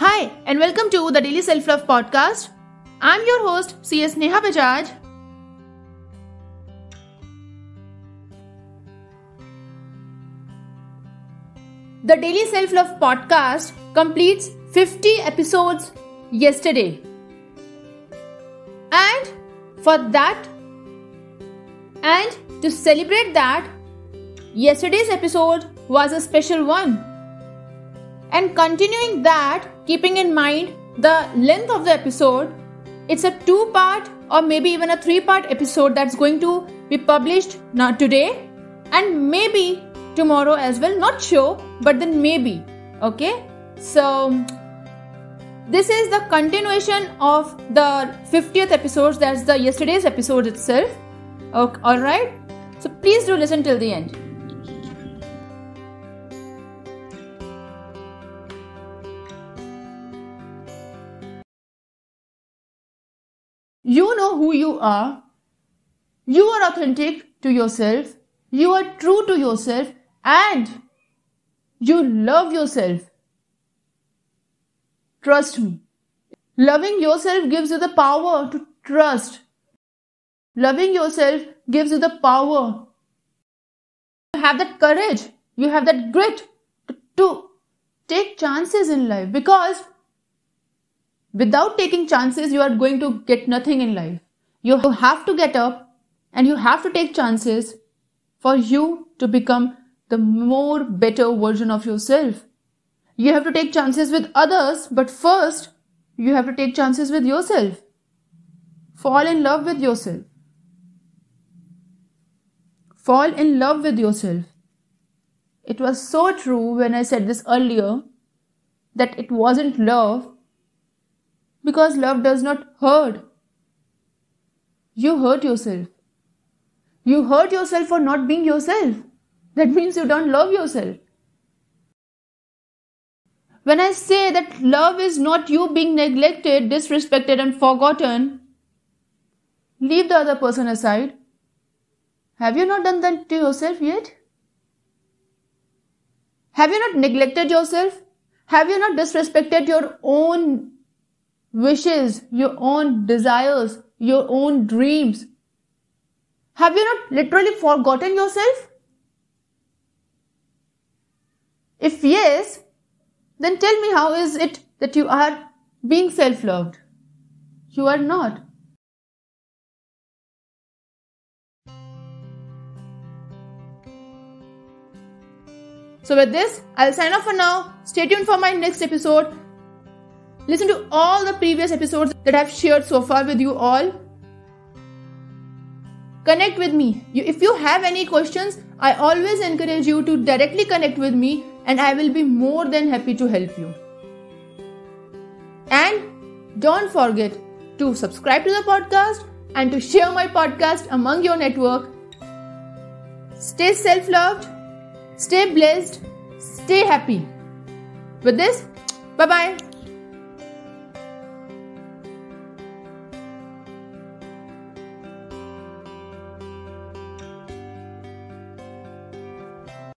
Hi, and welcome to the Daily Self Love Podcast. I'm your host, CS Neha Bajaj. The Daily Self Love Podcast completes 50 episodes yesterday. And for that, and to celebrate that, yesterday's episode was a special one. And continuing that, keeping in mind the length of the episode, it's a two part or maybe even a three part episode that's going to be published not today and maybe tomorrow as well. Not sure, but then maybe. Okay, so this is the continuation of the 50th episode, that's the yesterday's episode itself. Okay, all right, so please do listen till the end. You know who you are. You are authentic to yourself. You are true to yourself and you love yourself. Trust me. Loving yourself gives you the power to trust. Loving yourself gives you the power. You have that courage. You have that grit to, to take chances in life because Without taking chances, you are going to get nothing in life. You have to get up and you have to take chances for you to become the more better version of yourself. You have to take chances with others, but first, you have to take chances with yourself. Fall in love with yourself. Fall in love with yourself. It was so true when I said this earlier that it wasn't love, because love does not hurt. You hurt yourself. You hurt yourself for not being yourself. That means you don't love yourself. When I say that love is not you being neglected, disrespected, and forgotten, leave the other person aside. Have you not done that to yourself yet? Have you not neglected yourself? Have you not disrespected your own wishes, your own desires, your own dreams? Have you not literally forgotten yourself? If yes, then tell me how is it that you are being self loved? You are not. So, with this, I'll sign off for now. Stay tuned for my next episode. Listen to all the previous episodes that I've shared so far with you all. Connect with me. If you have any questions, I always encourage you to directly connect with me and I will be more than happy to help you. And don't forget to subscribe to the podcast and to share my podcast among your network. Stay self loved, stay blessed, stay happy. With this, bye bye.